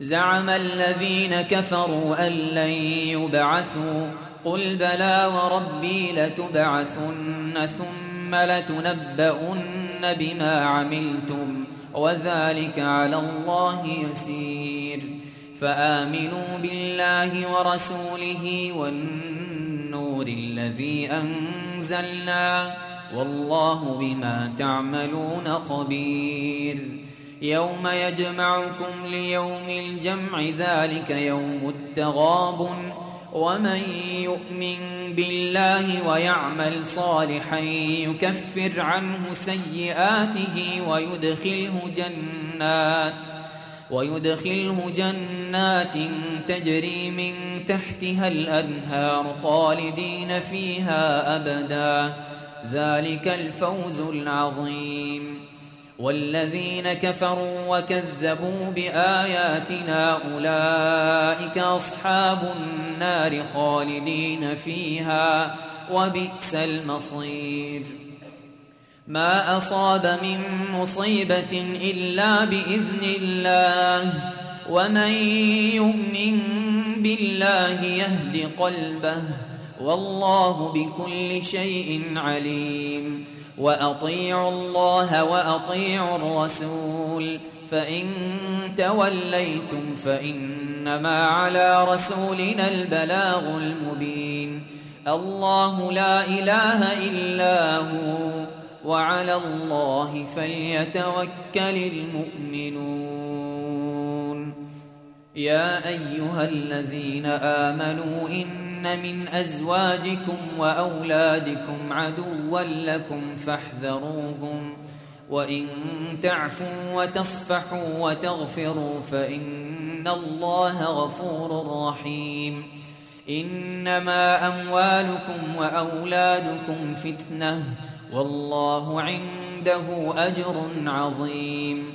زعم الذين كفروا أن لن يبعثوا قل بلى وربي لتبعثن ثم لتنبؤن بما عملتم وذلك على الله يسير فآمنوا بالله ورسوله والنور الذي أنزلنا والله بما تعملون خبير يوم يجمعكم ليوم الجمع ذلك يوم التغابن ومن يؤمن بالله ويعمل صالحا يكفر عنه سيئاته ويدخله جنات ويدخله جنات تجري من تحتها الأنهار خالدين فيها أبدا ذلك الفوز العظيم والذين كفروا وكذبوا بآياتنا أولئك أصحاب النار خالدين فيها وبئس المصير. ما أصاب من مصيبة إلا بإذن الله ومن يؤمن بالله يهد قلبه. والله بكل شيء عليم. وأطيعوا الله وأطيعوا الرسول. فإن توليتم فإنما على رسولنا البلاغ المبين. الله لا إله إلا هو. وعلى الله فليتوكل المؤمنون. يا أيها الذين آمنوا إن من أزواجكم وأولادكم عدوا لكم فاحذروهم وإن تعفوا وتصفحوا وتغفروا فإن الله غفور رحيم إنما أموالكم وأولادكم فتنة والله عنده أجر عظيم